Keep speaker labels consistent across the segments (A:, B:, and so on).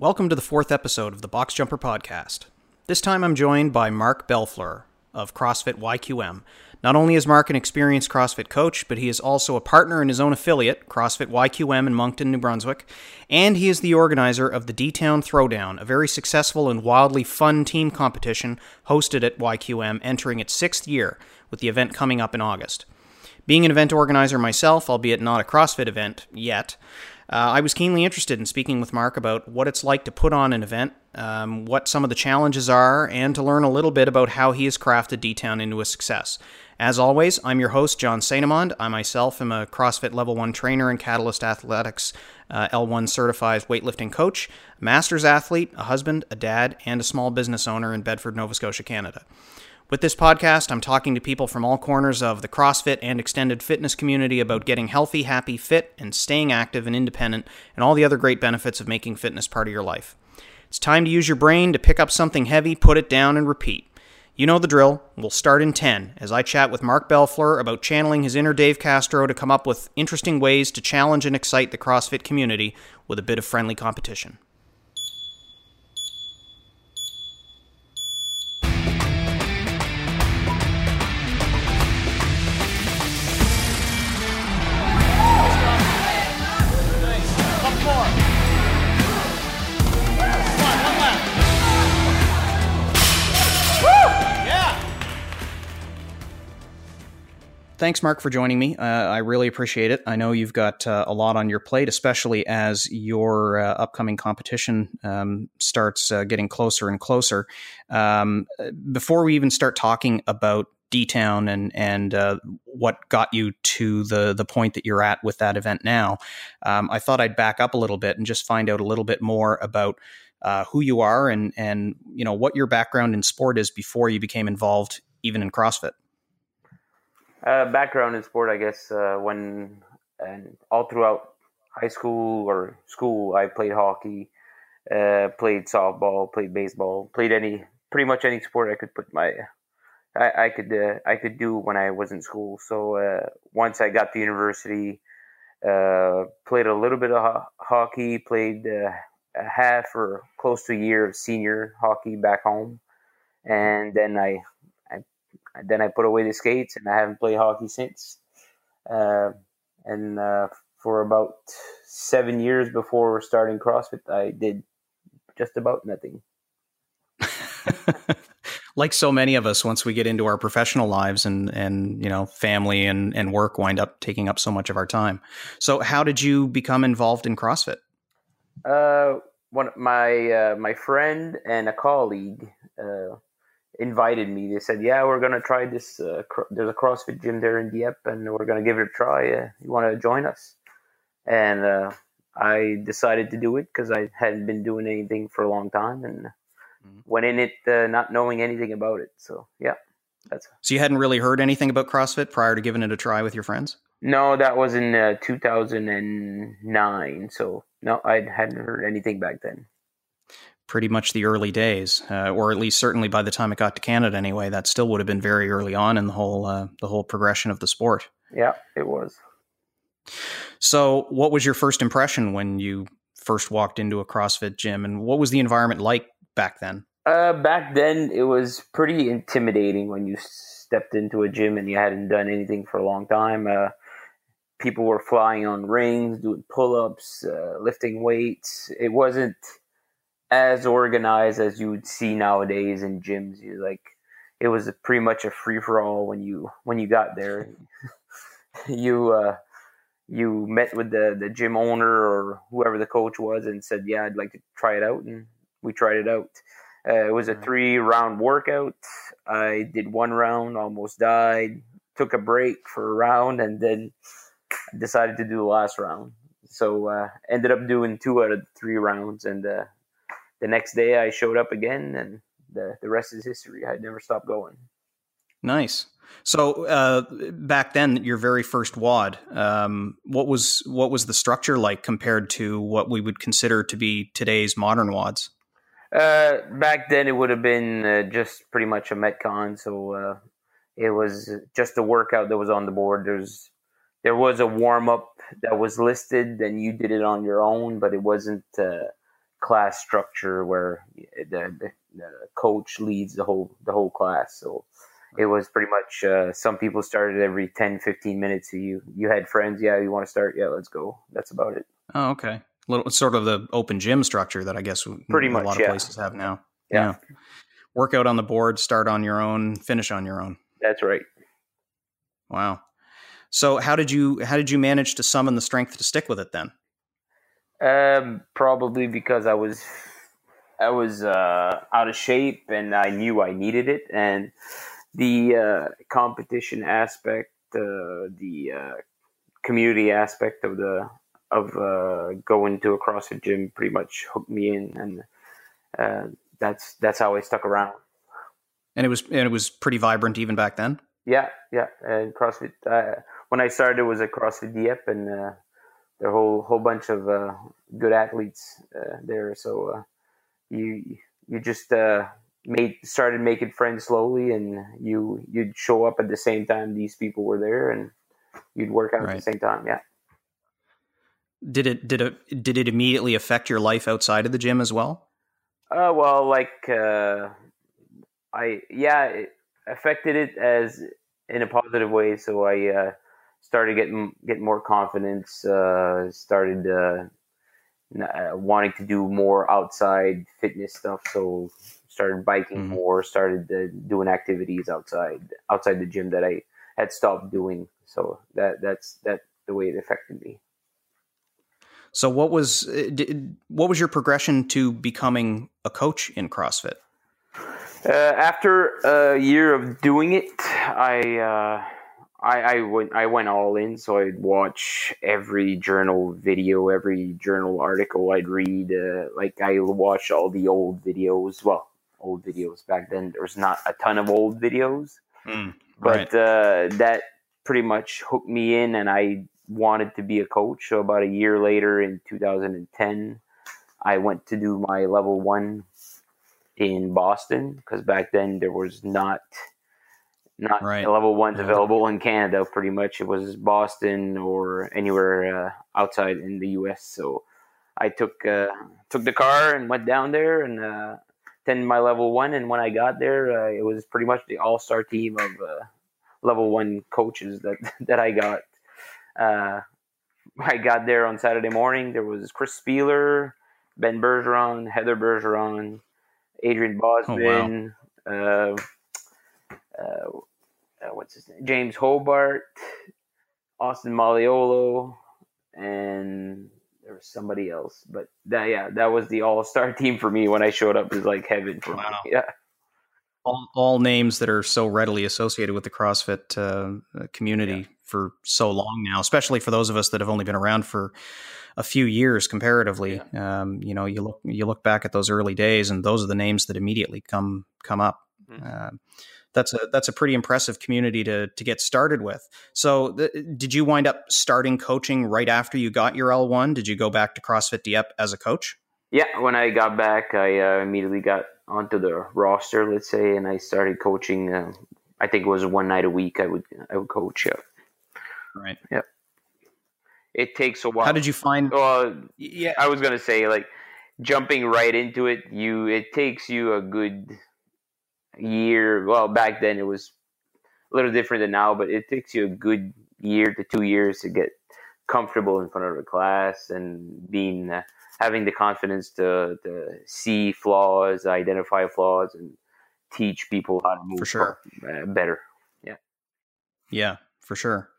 A: Welcome to the fourth episode of the Box Jumper Podcast. This time I'm joined by Mark Bellefleur of CrossFit YQM. Not only is Mark an experienced CrossFit coach, but he is also a partner in his own affiliate, CrossFit YQM in Moncton, New Brunswick, and he is the organizer of the D Town Throwdown, a very successful and wildly fun team competition hosted at YQM, entering its sixth year, with the event coming up in August. Being an event organizer myself, albeit not a CrossFit event yet, uh, I was keenly interested in speaking with Mark about what it's like to put on an event, um, what some of the challenges are, and to learn a little bit about how he has crafted D Town into a success. As always, I'm your host, John Sainamond. I myself am a CrossFit Level 1 trainer and Catalyst Athletics uh, L1 certified weightlifting coach, master's athlete, a husband, a dad, and a small business owner in Bedford, Nova Scotia, Canada. With this podcast, I'm talking to people from all corners of the CrossFit and extended fitness community about getting healthy, happy, fit, and staying active and independent, and all the other great benefits of making fitness part of your life. It's time to use your brain to pick up something heavy, put it down, and repeat. You know the drill. We'll start in 10 as I chat with Mark Bellefleur about channeling his inner Dave Castro to come up with interesting ways to challenge and excite the CrossFit community with a bit of friendly competition. Thanks, Mark, for joining me. Uh, I really appreciate it. I know you've got uh, a lot on your plate, especially as your uh, upcoming competition um, starts uh, getting closer and closer. Um, before we even start talking about D Town and and uh, what got you to the the point that you're at with that event now, um, I thought I'd back up a little bit and just find out a little bit more about uh, who you are and and you know what your background in sport is before you became involved even in CrossFit.
B: Uh, background in sport, I guess, uh, when and all throughout high school or school, I played hockey, uh, played softball, played baseball, played any pretty much any sport I could put my I, I could uh, I could do when I was in school. So uh, once I got to university, uh, played a little bit of ho- hockey, played a half or close to a year of senior hockey back home, and then I then I put away the skates and I haven't played hockey since. Uh, and uh, for about seven years before starting CrossFit, I did just about nothing.
A: like so many of us, once we get into our professional lives and and you know family and and work wind up taking up so much of our time. So, how did you become involved in CrossFit?
B: Uh, one my uh, my friend and a colleague. Uh, invited me. They said, "Yeah, we're gonna try this. Uh, cr- there's a CrossFit gym there in Dieppe, and we're gonna give it a try. Uh, you want to join us?" And uh, I decided to do it because I hadn't been doing anything for a long time, and mm-hmm. went in it uh, not knowing anything about it. So yeah, that's.
A: So you hadn't really heard anything about CrossFit prior to giving it a try with your friends?
B: No, that was in uh, 2009. So no, I hadn't heard anything back then
A: pretty much the early days, uh, or at least certainly by the time it got to Canada anyway. That still would have been very early on in the whole uh, the whole progression of the sport.
B: Yeah, it was.
A: So, what was your first impression when you first walked into a CrossFit gym, and what was the environment like back then?
B: Uh, back then, it was pretty intimidating when you stepped into a gym and you hadn't done anything for a long time. Uh, people were flying on rings, doing pull-ups, uh, lifting weights. It wasn't as organized as you would see nowadays in gyms. You like it was pretty much a free for all when you when you got there. you uh, you met with the the gym owner or whoever the coach was and said, "Yeah, I'd like to try it out," and we tried it out. Uh, it was a three round workout. I did one round, almost died. Took a break for a round, and then decided to do the last round. So uh, ended up doing two out of three rounds, and uh, the next day I showed up again, and the the rest is history. I never stopped going.
A: Nice. So uh, back then, your very first WOD, um, what was what was the structure like compared to what we would consider to be today's modern WODs?
B: Uh, back then, it would have been uh, just pretty much a metcon. So uh, it was just a workout that was on the board. There's there was a warm up that was listed, and you did it on your own, but it wasn't uh, class structure where the, the, coach leads the whole the whole class. So it was pretty much uh, some people started every 10, 15 minutes. You you had friends, yeah, you want to start, yeah, let's go. That's about it.
A: Oh, okay. Little sort of the open gym structure that I guess
B: pretty much
A: a lot
B: of yeah.
A: places have now.
B: Yeah. yeah.
A: Work out on the board, start on your own, finish on your own.
B: That's right.
A: Wow. So how did you how did you manage to summon the strength to stick with it then?
B: Um, probably because I was I was uh, out of shape and I knew I needed it, and the uh, competition aspect, uh, the uh, community aspect of the of uh, going to a CrossFit gym pretty much hooked me in, and uh, that's that's how I stuck around.
A: And it was and it was pretty vibrant even back then.
B: Yeah, yeah, and CrossFit. when I started, it was a CrossFit Dieppe, and there a whole whole bunch of uh, good athletes uh, there. So uh, you you just uh, made started making friends slowly, and you you'd show up at the same time these people were there, and you'd work out right. at the same time. Yeah.
A: Did it did it did it immediately affect your life outside of the gym as well?
B: Uh, well, like uh, I yeah, it affected it as in a positive way. So I uh, started getting getting more confidence. Uh, started uh, uh, wanting to do more outside fitness stuff. So started biking mm-hmm. more. Started uh, doing activities outside outside the gym that I had stopped doing. So that that's that the way it affected me.
A: So what was uh, what was your progression to becoming a coach in CrossFit?
B: Uh, after a year of doing it, I uh, I, I went I went all in, so I'd watch every journal video, every journal article I'd read. Uh, like I watched all the old videos. Well, old videos back then. There was not a ton of old videos, mm, but right. uh, that pretty much hooked me in, and I wanted to be a coach. So about a year later, in 2010, I went to do my level one in Boston because back then there was not not right. level ones available in Canada. Pretty much, it was Boston or anywhere uh, outside in the U.S. So I took uh, took the car and went down there and uh, attended my level one. And when I got there, uh, it was pretty much the all star team of uh, level one coaches that that I got. Uh, I got there on Saturday morning. There was Chris Spealler, Ben Bergeron, Heather Bergeron, Adrian Bozman. Oh, wow. Uh, uh, what's his name? James Hobart, Austin Malleolo, and there was somebody else. But that yeah, that was the all star team for me when I showed up. Is like heaven for wow. me. Yeah.
A: All, all names that are so readily associated with the CrossFit uh, community yeah. for so long now, especially for those of us that have only been around for a few years comparatively. Yeah. Um, you know, you look you look back at those early days, and those are the names that immediately come come up. Mm-hmm. Uh, that's a that's a pretty impressive community to to get started with. So, th- did you wind up starting coaching right after you got your L one? Did you go back to CrossFit Dieppe as a coach?
B: Yeah, when I got back, I uh, immediately got onto the roster, let's say, and I started coaching. Uh, I think it was one night a week. I would I would coach. Yeah.
A: Right.
B: Yeah. It takes a while.
A: How did you find?
B: Uh, yeah, I was gonna say like jumping right into it. You it takes you a good year. Well, back then it was a little different than now, but it takes you a good year to two years to get comfortable in front of a class and being uh, having the confidence to, to see flaws, identify flaws, and teach people how to move
A: for sure
B: uh, better. Yeah,
A: yeah, for sure.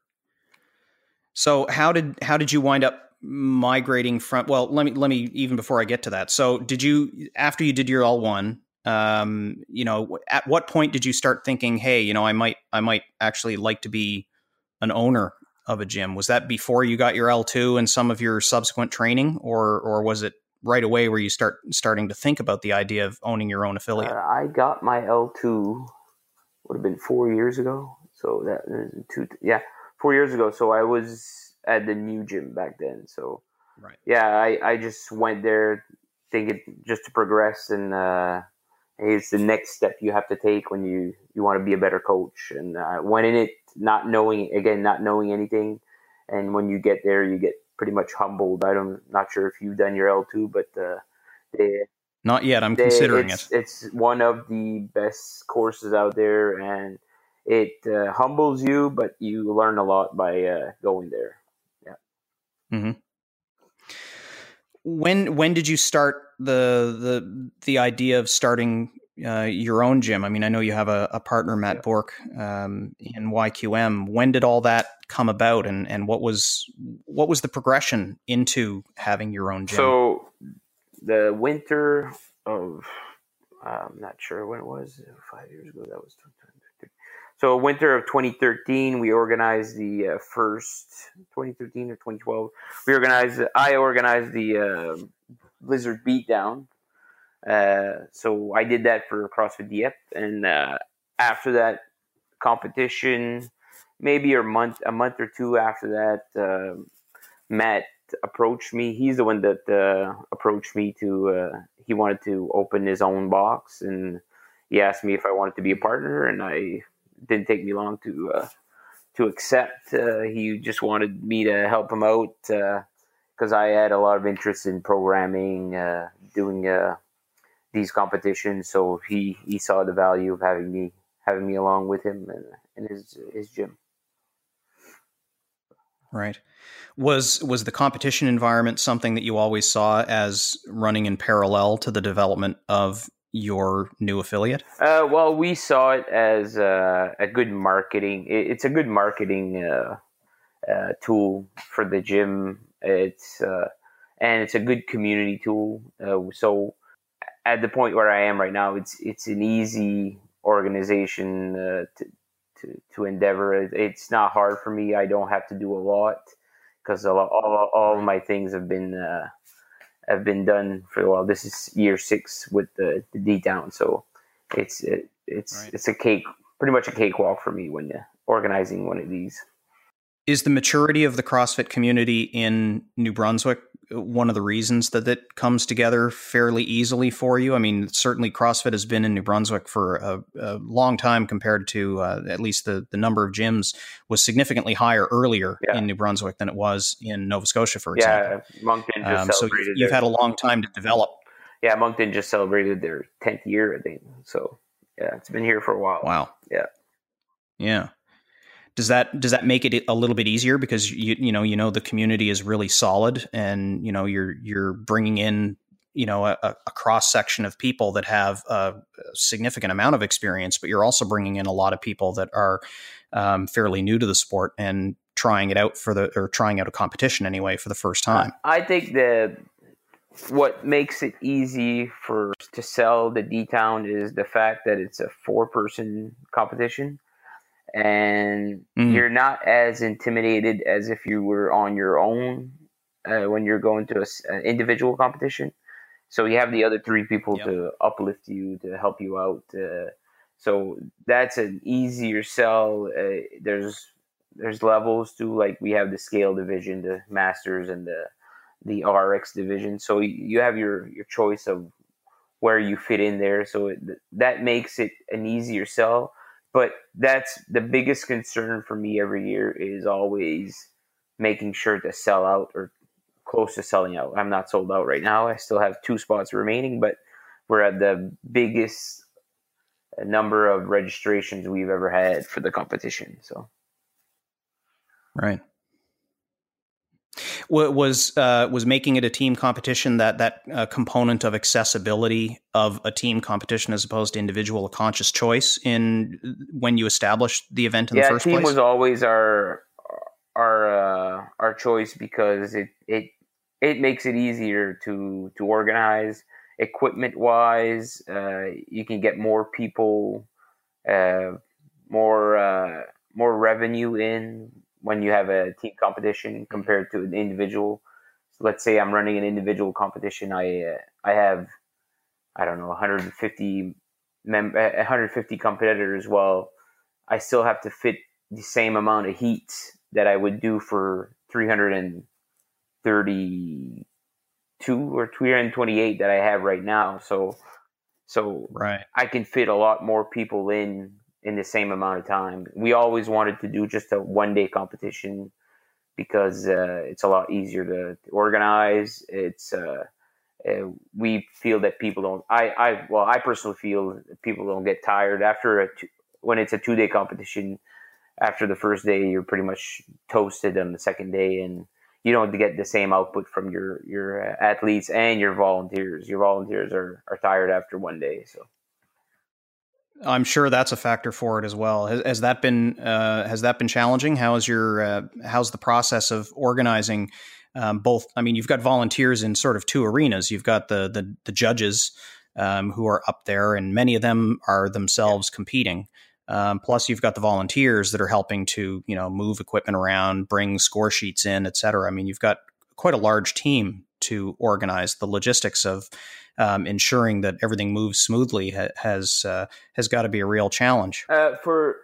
A: So how did how did you wind up migrating from? Well, let me let me even before I get to that. So did you after you did your L one? Um, you know, at what point did you start thinking, hey, you know, I might, I might actually like to be an owner of a gym? Was that before you got your L two and some of your subsequent training, or or was it right away where you start starting to think about the idea of owning your own affiliate? Uh,
B: I got my L two would have been four years ago. So that two, yeah, four years ago. So I was at the new gym back then. So
A: right,
B: yeah, I I just went there thinking just to progress and. uh is the next step you have to take when you you want to be a better coach. And uh, went in it not knowing again, not knowing anything, and when you get there, you get pretty much humbled. I don't not sure if you've done your L two, but uh, They,
A: Not yet. I'm
B: they-
A: considering
B: it's,
A: it.
B: It's one of the best courses out there, and it uh, humbles you, but you learn a lot by uh, going there.
A: When when did you start the the the idea of starting uh, your own gym? I mean, I know you have a, a partner, Matt
B: Yeah.
A: Bork, um, in YQM. When did all that come about, and and what was what was the progression into having your own gym?
B: So the winter of I'm not sure when it was five years ago. That was 2013. So winter of 2013. We organized the uh, first 2013 or 2012. We organized. I organized the uh, Blizzard Beatdown. Uh, so I did that for CrossFit Dieppe, and uh, after that competition, maybe a month, a month or two after that, uh, Matt approached me. He's the one that uh, approached me to. Uh, he wanted to open his own box, and he asked me if I wanted to be a partner, and I didn't take me long to uh, to accept. Uh, he just wanted me to help him out because I had a lot of interest in programming, uh, doing uh, these competitions. So he he saw the value of having me having me along with him in, in his his gym.
A: Right. Was was the competition environment something that you always saw as running in parallel to the development of your new affiliate?
B: Uh, well, we saw it as uh, a good marketing. It's a good marketing uh, uh, tool for the gym. It's uh, and it's a good community tool. So at the point where I am right now, it's it's an easy organization to, to to endeavor. It's not hard for me. I don't have to do a lot because all all, all my things have been. Have been done for a while. This is year six with the, the D Town, so it's it, it's
A: Right.
B: it's a cake, pretty much a cakewalk for me when uh, organizing one of these.
A: Is the maturity of the CrossFit community in New Brunswick one of the reasons that it comes together fairly easily for you? I mean, certainly CrossFit has been in New Brunswick for a, a long time compared to uh, at least the, the number of gyms was significantly higher earlier
B: Yeah.
A: in New Brunswick than it was in Nova Scotia, for example.
B: Yeah, Moncton just
A: Um, so
B: celebrated.
A: you've
B: their,
A: had a long time to develop.
B: yeah, Moncton just celebrated their tenth year, I think. So yeah, it's been here for a while.
A: Wow.
B: Yeah.
A: Yeah. Does that does that make it a little bit easier because you you know you know the community is really solid and you know you're you're bringing in you know a, a cross section of people that have a significant amount of experience, but you're also bringing in a lot of people that are um, fairly new to the sport and trying it out for the or trying out a competition anyway for the first time.
B: I think that what makes it easy for to sell the D Town is the fact that it's a four person competition, and
A: Mm.
B: you're not as intimidated as if you were on your own uh, when you're going to an individual competition. So you have the other three people
A: Yep.
B: to uplift you to help you out. Uh, so that's an easier sell. Uh, there's there's levels to like we have the scale division, the masters, and the the RX division. So you- you have your your choice of where you fit in there. So it, that makes it an easier sell. But that's the biggest concern for me every year is always making sure to sell out or close to selling out. I'm not sold out right now. I still have two spots remaining, but we're at the biggest number of registrations we've ever had for the competition. So
A: Right. Wa- Was uh, was making it a team competition that that uh, component of accessibility of a team competition as opposed to individual a conscious choice in when you established the event in
B: yeah,
A: the first
B: team
A: place?
B: was always our our uh, our choice because it it it makes it easier to to organize equipment wise. Uh, you can get more people, uh, more uh, more revenue in when you have a team competition compared to an individual. So let's say I'm running an individual competition. I uh, I have I don't know 150 mem- uh, 150 competitors. Well, I still have to fit the same amount of heat that I would do for 332 or 328 that I have right now. So, so
A: right.
B: I can fit a lot more people in in the same amount of time. We always wanted to do just a one day competition because uh, it's a lot easier to, organize. It's uh, uh, we feel that people don't. I, I well, I personally feel people don't get tired after a two, when it's a two day competition. After the first day, you're pretty much toasted on the second day, and you don't get the same output from your your athletes and your volunteers. Your volunteers are are tired after one day, so.
A: I'm sure that's a factor for it as well. Has, has that been uh, has that been challenging? How is your uh, how's the process of organizing um, both? I mean, you've got volunteers in sort of two arenas. You've got the the, the judges um, who are up there, and many of them are themselves competing. Um, plus, you've got the volunteers that are helping to you know move equipment around, bring score sheets in, et cetera. I mean, you've got quite a large team to organize the logistics of um, ensuring that everything moves smoothly ha- has uh, has got to be a real challenge.
B: Uh, for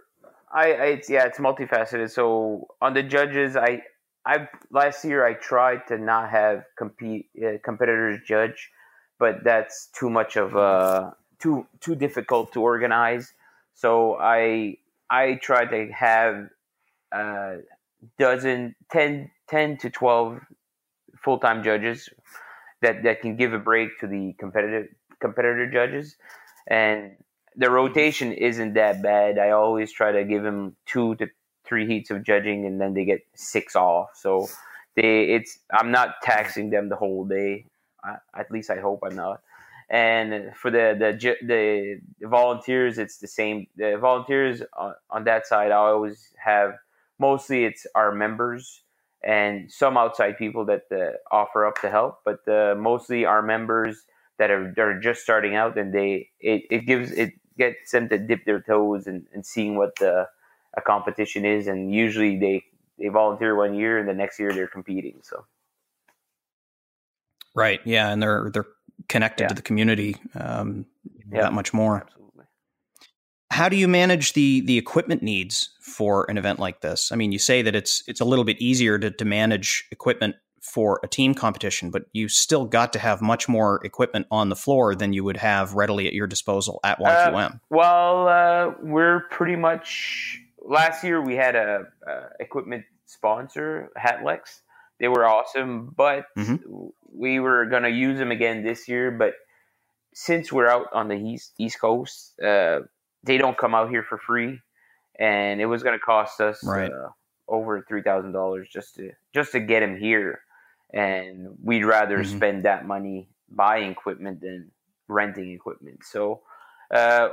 B: I, I it's, yeah, it's multifaceted. So on the judges, I I last year I tried to not have compete uh, competitors judge, but that's too much of a too too difficult to organize. So I I tried to have a uh, dozen 10, 10 to twelve full time judges that that can give a break to the competitive competitor judges, and the rotation isn't that bad. I always try to give them two to three heats of judging, and then they get six off. So they it's I'm not taxing them the whole day. I, at least I hope I'm not. And for the the the, volunteers, it's the same. The volunteers on, on that side, I always have mostly it's our members and some outside people that uh, offer up to help, but uh, mostly our members that are, are just starting out, and they it, it gives it gets them to dip their toes and, and seeing what the a competition is, and usually they they volunteer one year, and the next year they're competing. So,
A: right, yeah, and they're they're connected yeah. to the community um, yeah. that much more. Absolutely how do you manage the the equipment needs for an event like this? I mean, you say that it's it's a little bit easier to, to manage equipment for a team competition, but you still got to have much more equipment on the floor than you would have readily at your disposal at YQM.
B: Uh, well, uh, we're pretty much last year we had a, a equipment sponsor, Hatlex. They were awesome, but mm-hmm. we were gonna use them again this year. But since we're out on the east East Coast, uh, they don't come out here for free, and it was going to cost us right. uh, over three thousand dollars just to just to get him here, and we'd rather mm-hmm. spend that money buying equipment than renting equipment. So, uh,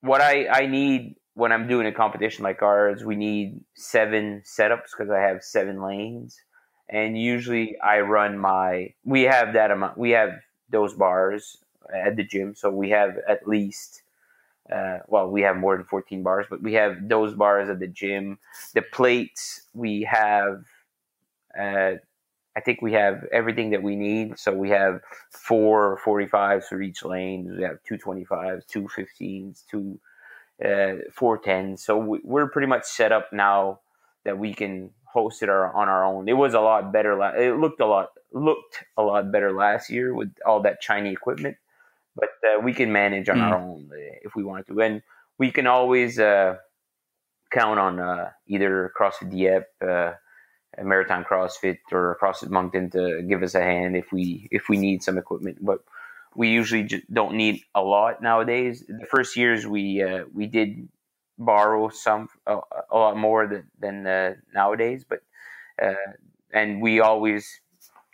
B: what I I need when I'm doing a competition like ours, we need seven setups because I have seven lanes, and usually I run my we have that amount we have those bars at the gym, so we have at least uh, well, we have more than 14 bars, but we have those bars at the gym. The plates, we have, uh, I think we have everything that we need. So we have four 45s for each lane. We have two 25s, two 15s, two uh, 410s. So we, are pretty much set up now that we can host it our, on our own. It was a lot better. La- it looked a lot looked a lot better last year with all that Chinese equipment but uh, we can manage on mm. our own uh, if we want to, and we can always uh, count on uh, either CrossFit Dieppe, uh, Maritime CrossFit, or CrossFit Moncton to give us a hand if we if we need some equipment. But we usually don't need a lot nowadays. The first years we uh, we did borrow some a lot more than, than nowadays, but and we always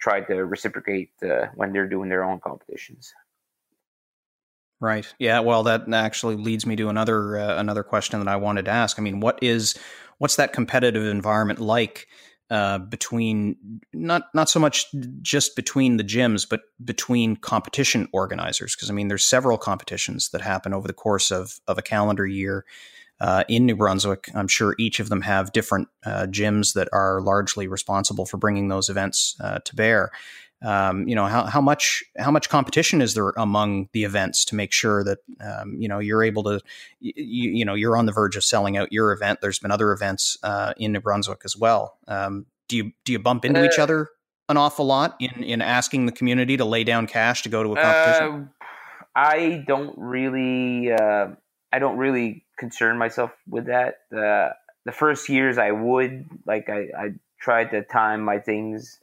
B: try to reciprocate when they're doing their own competitions.
A: Right. Yeah. Well, that actually leads me to another uh, another question that I wanted to ask. I mean, what is what's that competitive environment like uh, between not not so much just between the gyms, but between competition organizers? Because I mean, there's several competitions that happen over the course of of a calendar year. Uh, in New Brunswick, I'm sure each of them have different uh, gyms that are largely responsible for bringing those events uh, to bear um, you know how, how much how much competition is there among the events to make sure that um, you know you're able to you, you, know you're on the verge of selling out your event. There's been other events uh, in New Brunswick as well. Um, do you do you bump into uh, each other an awful lot in in asking the community to lay down cash to go to a competition?
B: Uh, I don't really uh, I don't really concern myself with that. Uh, the first years I would like I, I tried to time my things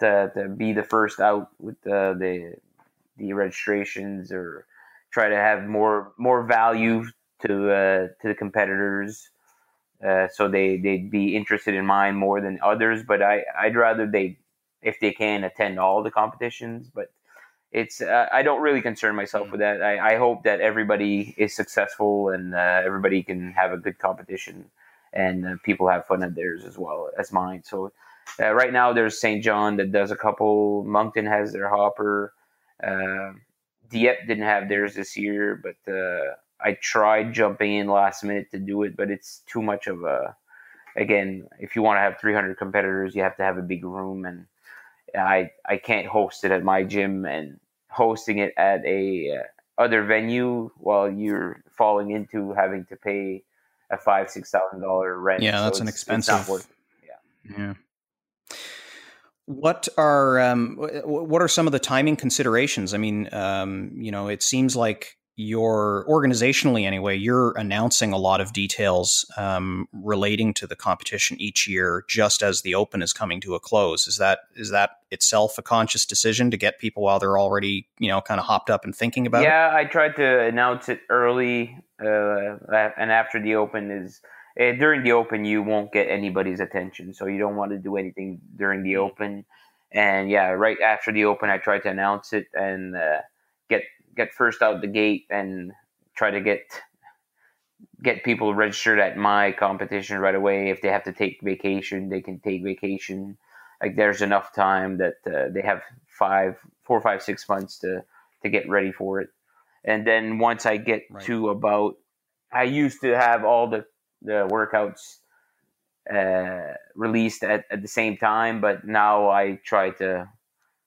B: to, to be the first out with the, the the registrations or try to have more more value to uh, to the competitors. Uh, so they they'd be interested in mine more than others, but I I'd rather they if they can attend all the competitions. But it's uh, I don't really concern myself mm. with that. I, I hope that everybody is successful and uh, everybody can have a good competition and uh, people have fun at theirs as well as mine. So uh, right now there's St. John that does a couple. Moncton has their hopper. Uh, Dieppe didn't have theirs this year, but uh, I tried jumping in last minute to do it, but it's too much of a. Again, if you want to have 300 competitors, you have to have a big room, and I I can't host it at my gym and hosting it at a uh, other venue while you're falling into having to pay a five six thousand dollar rent.
A: Yeah, that's so an expensive. Yeah. Yeah. What are um, what are some of the timing considerations? I mean, um, you know, it seems like you're organizationally anyway you're announcing a lot of details um, relating to the competition each year just as the open is coming to a close is that is that itself a conscious decision to get people while they're already you know kind of hopped up and thinking about
B: yeah,
A: it yeah
B: i tried to announce it early uh, and after the open is uh, during the open you won't get anybody's attention so you don't want to do anything during the mm. open and yeah right after the open i tried to announce it and uh, get get first out the gate and try to get get people registered at my competition right away. If they have to take vacation, they can take vacation. Like there's enough time that uh, they have five, four, five, six months to to get ready for it. And then once I get right. to about, I used to have all the the workouts uh, released at, at the same time, but now I try to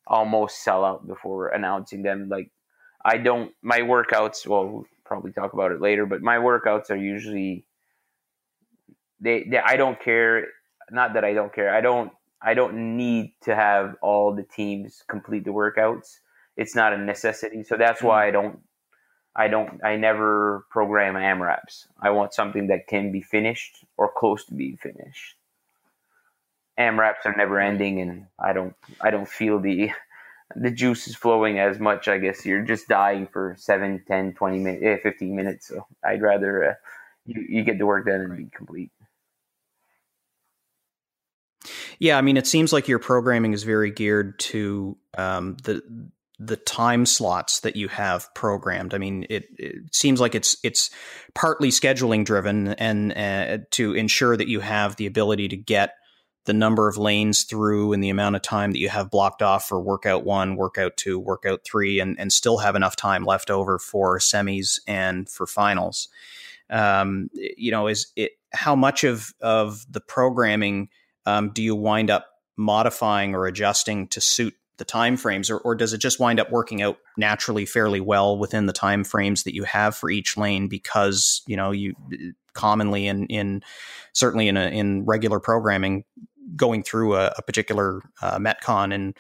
B: almost sell out before announcing them. Like I don't my workouts. Well, we'll probably talk about it later, but my workouts are usually they, they. I don't care. Not that I don't care. I don't. I don't need to have all the teams complete the workouts. It's not a necessity. So that's why I don't. I don't. I never program AMRAPs. I want something that can be finished or close to being finished. AMRAPs are never ending, and I don't. I don't feel the the juice is flowing as much. I guess you're just dying for 7, 10, 20 minutes, eh, 15 minutes. So I'd rather uh, you, you get the work done and be complete.
A: Yeah, I mean, it seems like your programming is very geared to um, the the time slots that you have programmed. I mean, it, it seems like it's it's partly scheduling driven, and uh, to ensure that you have the ability to get the number of lanes through and the amount of time that you have blocked off for workout one, workout two, workout three, and, and still have enough time left over for semis and for finals. Um, you know, is it how much of of the programming um, do you wind up modifying or adjusting to suit the time frames, or, or does it just wind up working out naturally fairly well within the time frames that you have for each lane because you know you commonly in in certainly in a, in regular programming going through a, a particular uh, metcon and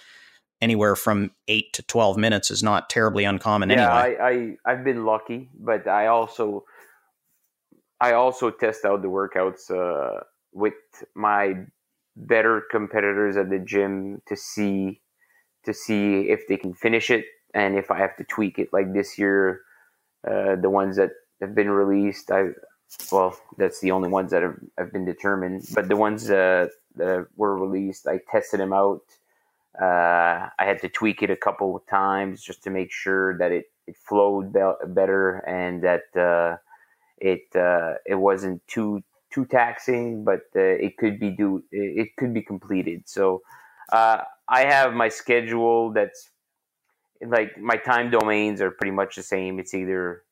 A: anywhere from eight to 12 minutes is not terribly uncommon
B: yeah,
A: anyway.
B: I, I, I've been lucky, but I also, I also test out the workouts uh, with my better competitors at the gym to see, to see if they can finish it and if I have to tweak it. Like this year, uh, the ones that have been released, I, well, that's the only ones that have, have been determined. But the ones uh, that were released, I tested them out. Uh, I had to tweak it a couple of times just to make sure that it, it flowed be- better and that uh, it uh, it wasn't too too taxing, but uh, it could be do it could be completed. So uh, I have my schedule that's like my time domains are pretty much the same. It's either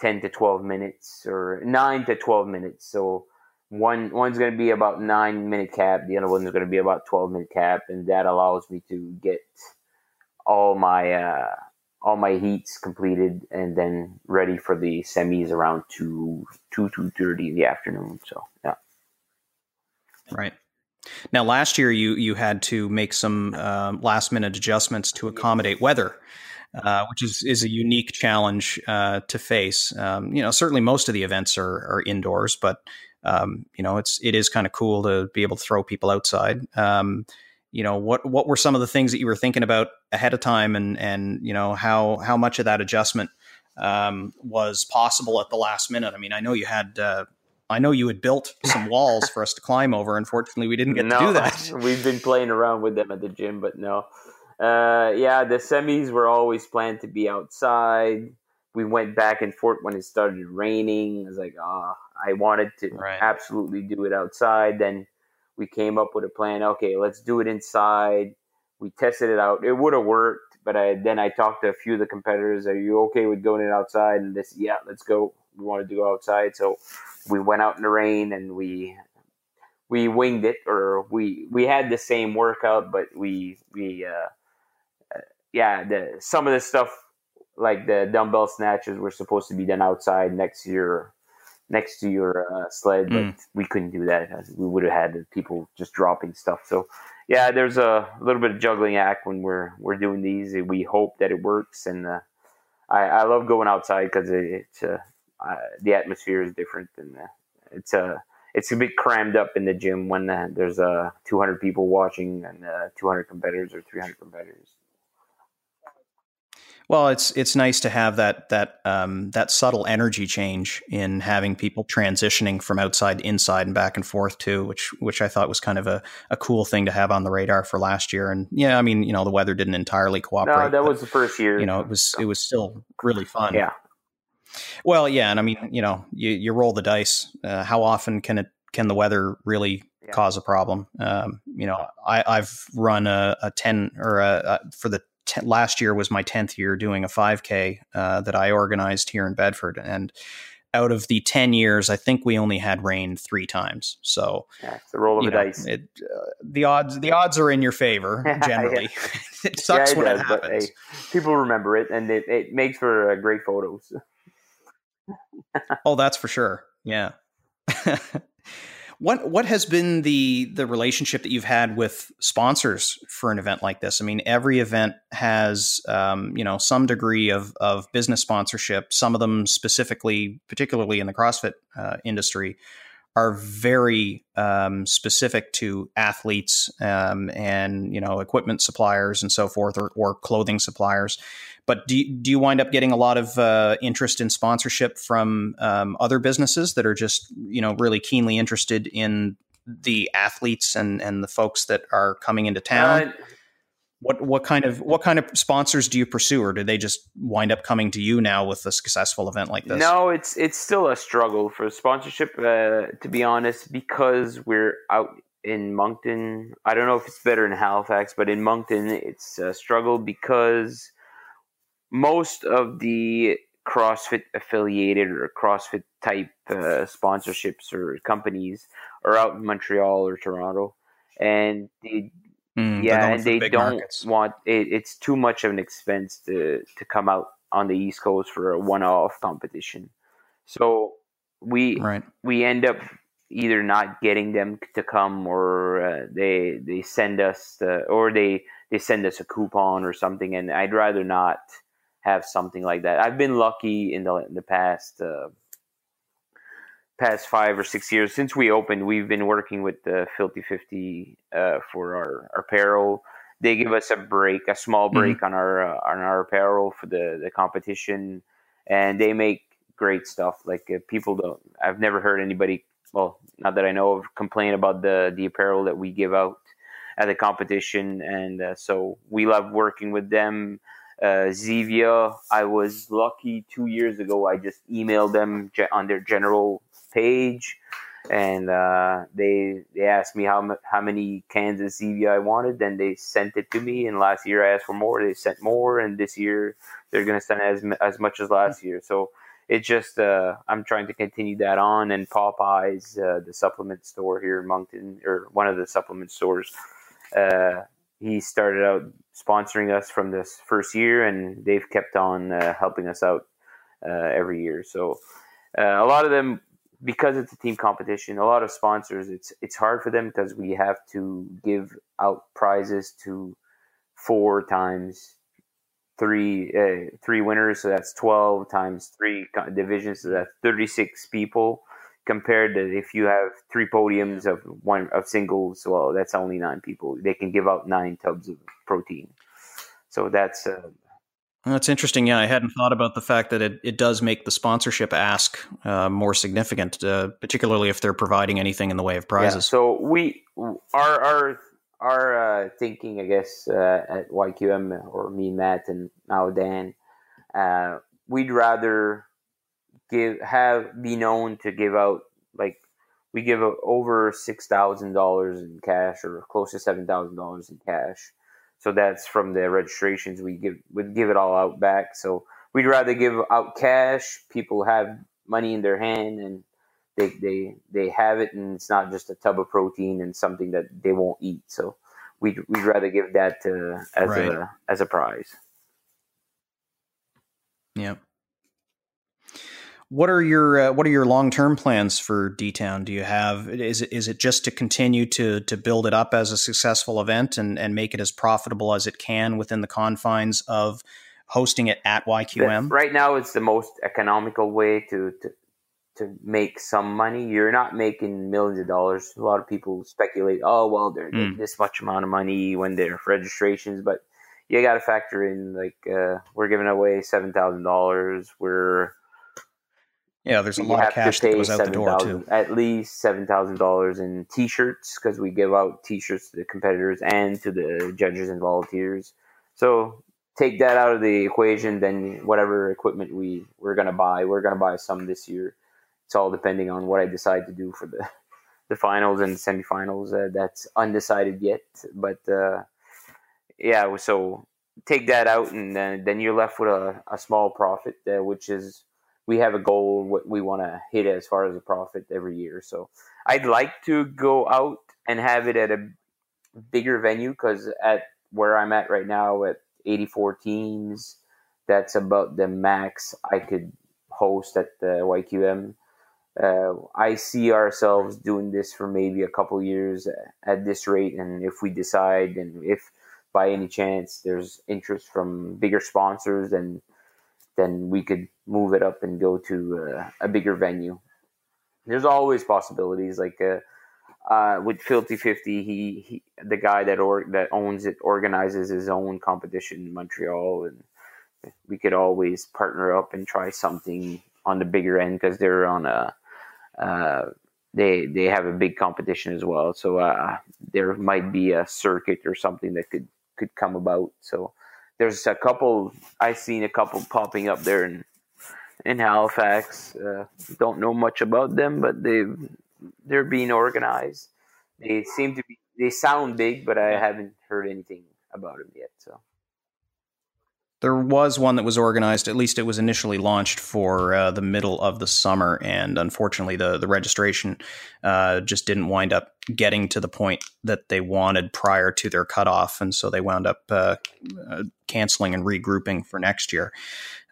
B: 10 to 12 minutes or 9 to 12 minutes. So one one's going to be about 9 minute cap, the other one's going to be about 12 minute cap and that allows me to get all my uh, all my heats completed and then ready for the semis around 2 2 2:30 in the afternoon. So, yeah.
A: Right. Now, last year you you had to make some um, last minute adjustments to accommodate weather. Uh, which is is a unique challenge uh, to face. Um, you know, certainly most of the events are are indoors, but um, you know, it's it is kind of cool to be able to throw people outside. Um, you know what what were some of the things that you were thinking about ahead of time and and you know how how much of that adjustment um, was possible at the last minute i mean i know you had uh, I know you had built some walls for us to climb over. Unfortunately, we didn't get no, to do that.
B: We've been playing around with them at the gym, but no. Uh, yeah, the semis were always planned to be outside. We went back and forth when it started raining. I was like, ah, oh, I wanted to right. absolutely do it outside. Then we came up with a plan. Okay, let's do it inside. We tested it out. It would have worked, but I, then I talked to a few of the competitors. Are you okay with going it outside? And this, yeah, let's go. We wanted to go outside, so we went out in the rain and we we winged it, or we we had the same workout, but we we uh, uh yeah, the some of the stuff like the dumbbell snatches were supposed to be done outside next to your next to your uh, sled, but mm. we couldn't do that. We would have had people just dropping stuff. So yeah, there's a little bit of juggling act when we're we're doing these. We hope that it works, and uh, I, I love going outside because it, it's uh, uh, the atmosphere is different, uh, it's a uh, it's a bit crammed up in the gym when uh, there's uh, 200 people watching and uh, 200 competitors or 300 competitors.
A: Well, it's it's nice to have that that um, that subtle energy change in having people transitioning from outside to inside and back and forth too, which which I thought was kind of a, a cool thing to have on the radar for last year. And yeah, I mean, you know, the weather didn't entirely cooperate.
B: No, that but, was the first year.
A: You know, it was it was still really fun.
B: Yeah.
A: Well, yeah, and I mean, you know, you you roll the dice. Uh, how often can it can the weather really yeah. cause a problem? Um, you know, I, I've run a, a ten or a, a for the ten, last year was my 10th year doing a 5K uh, that I organized here in Bedford. And out of the 10 years, I think we only had rain three times. So
B: yeah, it's a roll of the know, dice. It,
A: uh, the odds, the odds are in your favor generally. it sucks yeah, it when does, it happens. But,
B: hey, people remember it and it, it makes for uh, great photos.
A: Oh, that's for sure. Yeah. What what has been the the relationship that you've had with sponsors for an event like this? I mean, every event has um, you know some degree of of business sponsorship. Some of them specifically, particularly in the CrossFit uh, industry, are very um, specific to athletes um, and you know equipment suppliers and so forth, or, or clothing suppliers. But do you, do you wind up getting a lot of uh, interest in sponsorship from um, other businesses that are just you know really keenly interested in the athletes and and the folks that are coming into town? Uh, what what kind of what kind of sponsors do you pursue, or do they just wind up coming to you now with a successful event like this?
B: No, it's it's still a struggle for sponsorship, uh, to be honest, because we're out in Moncton. I don't know if it's better in Halifax, but in Moncton, it's a struggle because most of the CrossFit affiliated or CrossFit type uh, sponsorships or companies are out in Montreal or Toronto, and they, mm, yeah, and they don't markets. want it, it's too much of an expense to to come out on the East Coast for a one off competition. So we right. we end up either not getting them to come or uh, they they send us the, or they they send us a coupon or something, and I'd rather not have something like that. I've been lucky in the in the past uh, past five or six years since we opened. We've been working with the Filthy Fifty uh, for our, our apparel. They give us a break, a small mm-hmm. break mm-hmm. on our uh, on our apparel for the the competition, and they make great stuff. Like uh, people don't. I've never heard anybody. Well, not that I know of, complain about the the apparel that we give out at the competition, and uh, so we love working with them uh, Zevia, I was lucky two years ago. I just emailed them on their general page, and uh, they they asked me how how many cans of Zevia I wanted. Then they sent it to me. And last year I asked for more. They sent more, and this year they're gonna send as as much as last year. So it's just uh, I'm trying to continue that on. And Popeyes, uh, the supplement store here in Moncton, or one of the supplement stores, uh, he started out sponsoring us from this first year, and they've kept on uh, helping us out uh, every year. So uh, a lot of them, because it's a team competition, a lot of sponsors, it's it's hard for them because we have to give out prizes to four times three uh, three winners, so that's twelve times three divisions, so that's thirty six people compared to if you have three podiums of one of singles, well, that's only nine people. They can give out nine tubs of protein. So that's uh,
A: that's interesting. Yeah, I hadn't thought about the fact that it, it does make the sponsorship ask uh, more significant, uh, particularly if they're providing anything in the way of prizes. Yeah,
B: so we our our our uh, thinking, I guess, uh, at YQM or me, Matt, and now Dan, uh, we'd rather give have be known to give out like we give over six thousand dollars in cash or close to seven thousand dollars in cash. So that's from the registrations we give would give it all out back. So we'd rather give out cash. People have money in their hand and they they they have it and it's not just a tub of protein and something that they won't eat. So we'd we'd rather give that to, as right. a as a prize.
A: Yep. What are your uh, what are your long term plans for D Town? Do you have is it is it just to continue to to build it up as a successful event and and make it as profitable as it can within the confines of hosting it at YQM?
B: Right now, it's the most economical way to to to make some money. You're not making millions of dollars. A lot of people speculate, oh well, they're mm. this much amount of money when they're registrations, but you got to factor in like uh, we're giving away seven thousand dollars. We're
A: yeah, there's a lot of cash that goes out 7, the door 000,
B: too. At least seven thousand dollars in T-shirts because we give out T-shirts to the competitors and to the judges and volunteers. So take that out of the equation, then whatever equipment we we're gonna buy, we're gonna buy some this year. It's all depending on what I decide to do for the the finals and semifinals. Uh, that's undecided yet, but uh, yeah. So take that out, and then then you're left with a, a small profit, uh, which is we have a goal what we want to hit as far as a profit every year. So I'd like to go out and have it at a bigger venue because at where I'm at right now at 84 teams, that's about the max I could host at the YQM. Uh, I see ourselves doing this for maybe a couple years at this rate, and if we decide, and if by any chance there's interest from bigger sponsors, then then we could move it up and go to uh, a bigger venue. There's always possibilities. Like uh, uh, with Filthy Fifty, he, he the guy that or that owns it organizes his own competition in Montreal, and we could always partner up and try something on the bigger end because they're on a uh, they they have a big competition as well. So uh, there might be a circuit or something that could could come about. So there's a couple I've seen a couple popping up there in in Halifax. Uh, don't know much about them, but they they're being organized. They seem to be they sound big, but I haven't heard anything about them yet. So
A: there was one that was organized. At least it was initially launched for uh, the middle of the summer, and unfortunately, the the registration uh, just didn't wind up getting to the point that they wanted prior to their cutoff, and so they wound up uh, uh canceling and regrouping for next year.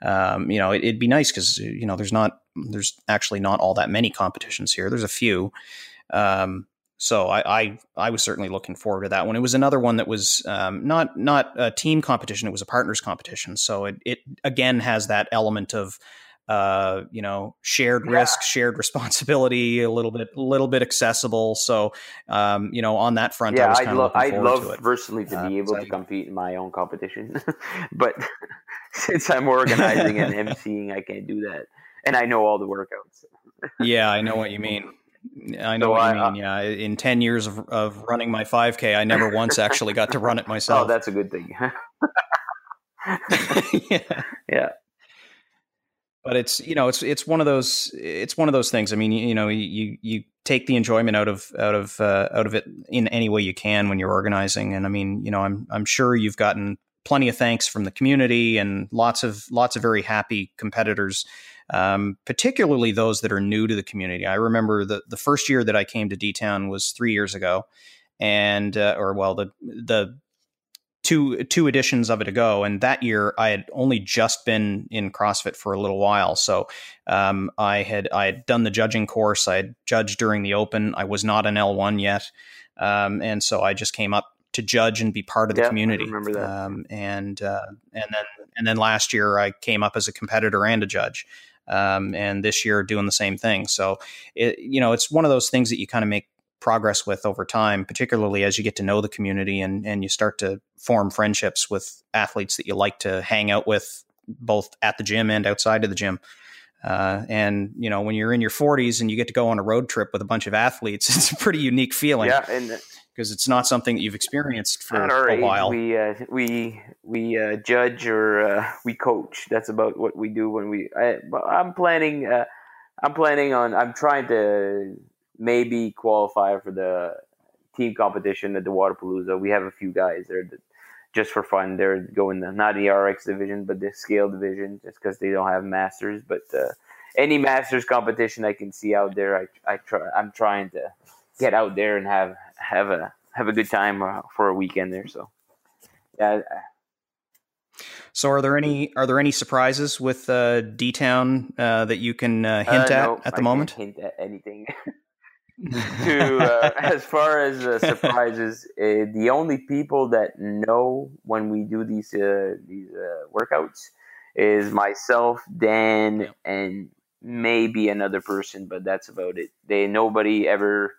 A: Um, you know, it, would be nice because you know there's not there's actually not all that many competitions here. There's a few. Um, so I, I, I was certainly looking forward to that one. It was another one that was um, not not a team competition; it was a partners competition. So it, it again has that element of uh, you know shared yeah. risk, shared responsibility, a little bit a little bit accessible. So um, you know on that front,
B: yeah,
A: I was
B: I'd,
A: lo-
B: I'd love personally to be uh, able so to compete in my own competition, but since I'm organizing and emceeing, I can't do that, and I know all the workouts.
A: yeah, I know what you mean. I know so what I, you mean. Uh, yeah, in ten years of, of running my 5K, I never once actually got to run it myself.
B: Oh, that's a good thing.
A: yeah,
B: yeah.
A: But it's you know it's it's one of those it's one of those things. I mean you, you know you you take the enjoyment out of out of uh, out of it in any way you can when you're organizing. And I mean you know I'm I'm sure you've gotten plenty of thanks from the community and lots of lots of very happy competitors um, particularly those that are new to the community. I remember the the first year that I came to D Town was three years ago, and uh, or well the the two two editions of it ago, and that year I had only just been in CrossFit for a little while, so um, I had I had done the judging course. I had judged during the Open. I was not an L one yet, um, and so I just came up to judge and be part of the community.
B: remember that.
A: Um, and uh, and then and then last year I came up as a competitor and a judge. Um, and this year doing the same thing. So, it, you know, it's one of those things that you kind of make progress with over time, particularly as you get to know the community and, and you start to form friendships with athletes that you like to hang out with both at the gym and outside of the gym. Uh, and you know, when you're in your 40s and you get to go on a road trip with a bunch of athletes, it's a pretty unique feeling.
B: Yeah, and
A: because it's not something that you've experienced for a
B: age,
A: while.
B: We uh, we we uh, judge or uh, we coach. That's about what we do when we. I, am planning. Uh, I'm planning on. I'm trying to maybe qualify for the team competition at the Wodapalooza. We have a few guys there that just for fun. They're going the, not the RX division, but the scale division, just because they don't have masters. But uh, any masters competition I can see out there, I I try. I'm trying to get out there and have have a have a good time uh, for a weekend there. So yeah.
A: So are there any are there any surprises with uh, D Town uh, that you can uh, hint uh, no, at at the
B: I
A: moment?
B: hint at anything. to uh, as far as uh, surprises, uh, the only people that know when we do these uh, these uh, workouts is myself, Dan, yeah. and maybe another person, but that's about it. They nobody ever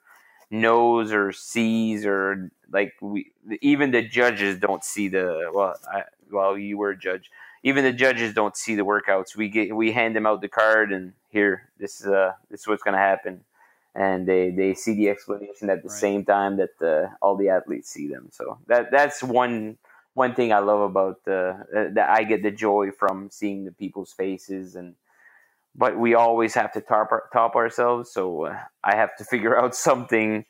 B: knows or sees or like we even the judges don't see the well I, well you were a judge even the judges don't see the workouts we get we hand them out the card and here this is uh this is what's going to happen and they they see the explanation at the right. same time that the, all the athletes see them. So that that's one one thing I love about the that I get the joy from seeing the people's faces and. But we always have to top top ourselves, so uh, I have to figure out something,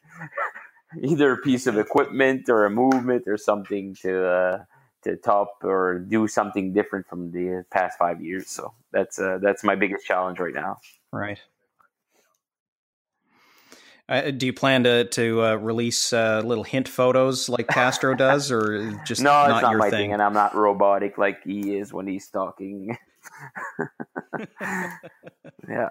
B: either a piece of equipment or a movement or something to uh, to top or do something different from the past five years. So that's uh, that's my biggest challenge right now.
A: Right. Uh, do you plan to to uh, release uh, little hint photos like Castro does, or just
B: no?
A: Not
B: it's not my
A: thing?
B: thing, and I'm not robotic like he is when he's talking. yeah.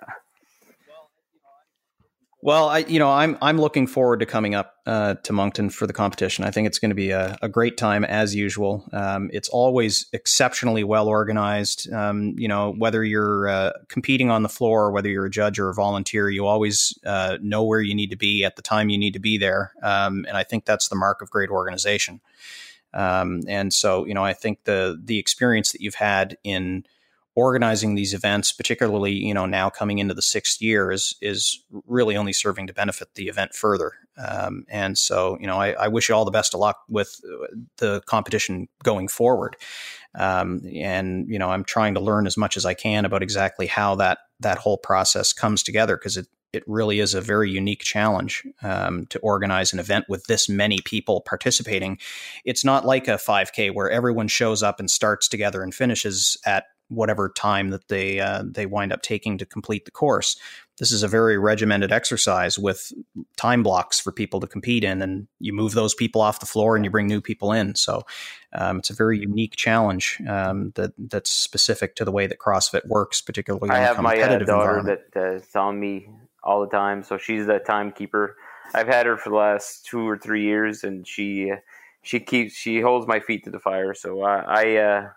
A: Well, I you know I'm I'm looking forward to coming up uh, to Moncton for the competition. I think it's going to be a, a, great time as usual. Um, it's always exceptionally well organized. Um, you know whether you're uh, competing on the floor, whether you're a judge or a volunteer, you always uh, know where you need to be at the time you need to be there, um, and I think that's the mark of great organization. Um, and so you know I think the the experience that you've had in organizing these events, particularly you know now coming into the sixth year, is is really only serving to benefit the event further. Um, and so you know I, I, wish you all the best of luck with the competition going forward. Um, and you know I'm trying to learn as much as I can about exactly how that that whole process comes together because it it really is a very unique challenge um, to organize an event with this many people participating. It's not like a 5K where everyone shows up and starts together and finishes at whatever time that they uh, they wind up taking to complete the course. This is a very regimented exercise with time blocks for people to compete in, and you move those people off the floor and you bring new people in. So um, it's a very unique challenge um, that that's specific to the way that CrossFit works, particularly. I
B: have my uh, daughter that uh, on me all the time, so she's the timekeeper. I've had her for the last two or three years, and she she keeps she holds my feet to the fire. So I, I uh,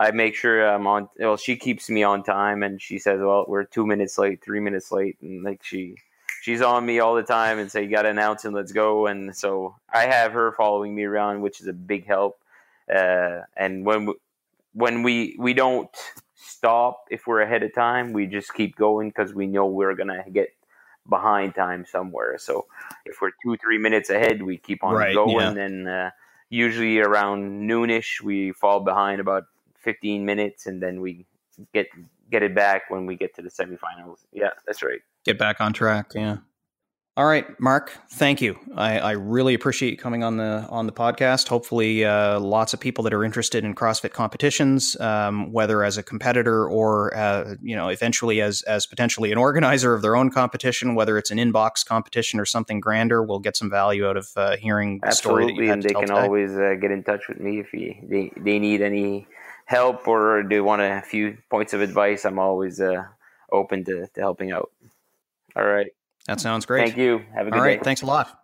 B: I make sure I'm on. Well, she keeps me on time, and she says, "Well, we're two minutes late, three minutes late," and like she, she's on me all the time and say, "You got to announce and let's go." And so I have her following me around, which is a big help. Uh, and when we, when we we don't stop if we're ahead of time, we just keep going because we know we're gonna get behind time somewhere. So if we're two three minutes ahead, we keep on right, going, yeah. and uh, usually around noonish we fall behind about 15 minutes, and then we get get it back when we get to the semifinals. Yeah, that's right.
A: Get back on track. Yeah. All right, Mark. Thank you. I, I really appreciate you coming on the on the podcast. Hopefully, uh, lots of people that are interested in CrossFit competitions, um, whether as a competitor or uh, you know eventually as as potentially an organizer of their own competition, whether it's an inbox competition or something grander, will get some value out of uh, hearing the
B: Absolutely,
A: story.
B: and they can
A: today.
B: always uh, get in touch with me if you, they they need any help or do you want a few points of advice, I'm always uh, open to, to helping out. All right.
A: That sounds great.
B: Thank you. Have a good
A: All right.
B: day.
A: Thanks a lot.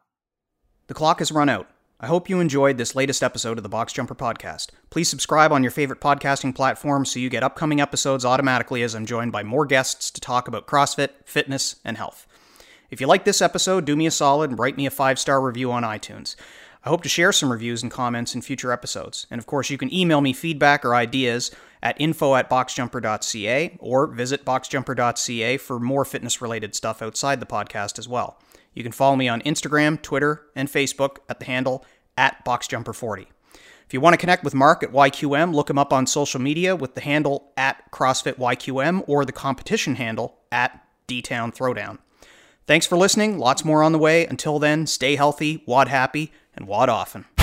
A: The clock has run out. I hope you enjoyed this latest episode of the Box Jumper Podcast. Please subscribe on your favorite podcasting platform so you get upcoming episodes automatically as I'm joined by more guests to talk about CrossFit, fitness, and health. If you like this episode, do me a solid and write me a five star review on iTunes. I hope to share some reviews and comments in future episodes. And of course, you can email me feedback or ideas at info at boxjumper.ca or visit boxjumper.ca for more fitness related stuff outside the podcast as well. You can follow me on Instagram, Twitter, and Facebook at the handle at BoxJumper40. If you want to connect with Mark at YQM, look him up on social media with the handle at CrossFitYQM or the competition handle at DTown Throwdown. Thanks for listening. Lots more on the way. Until then, stay healthy, WOD happy, and WOD often.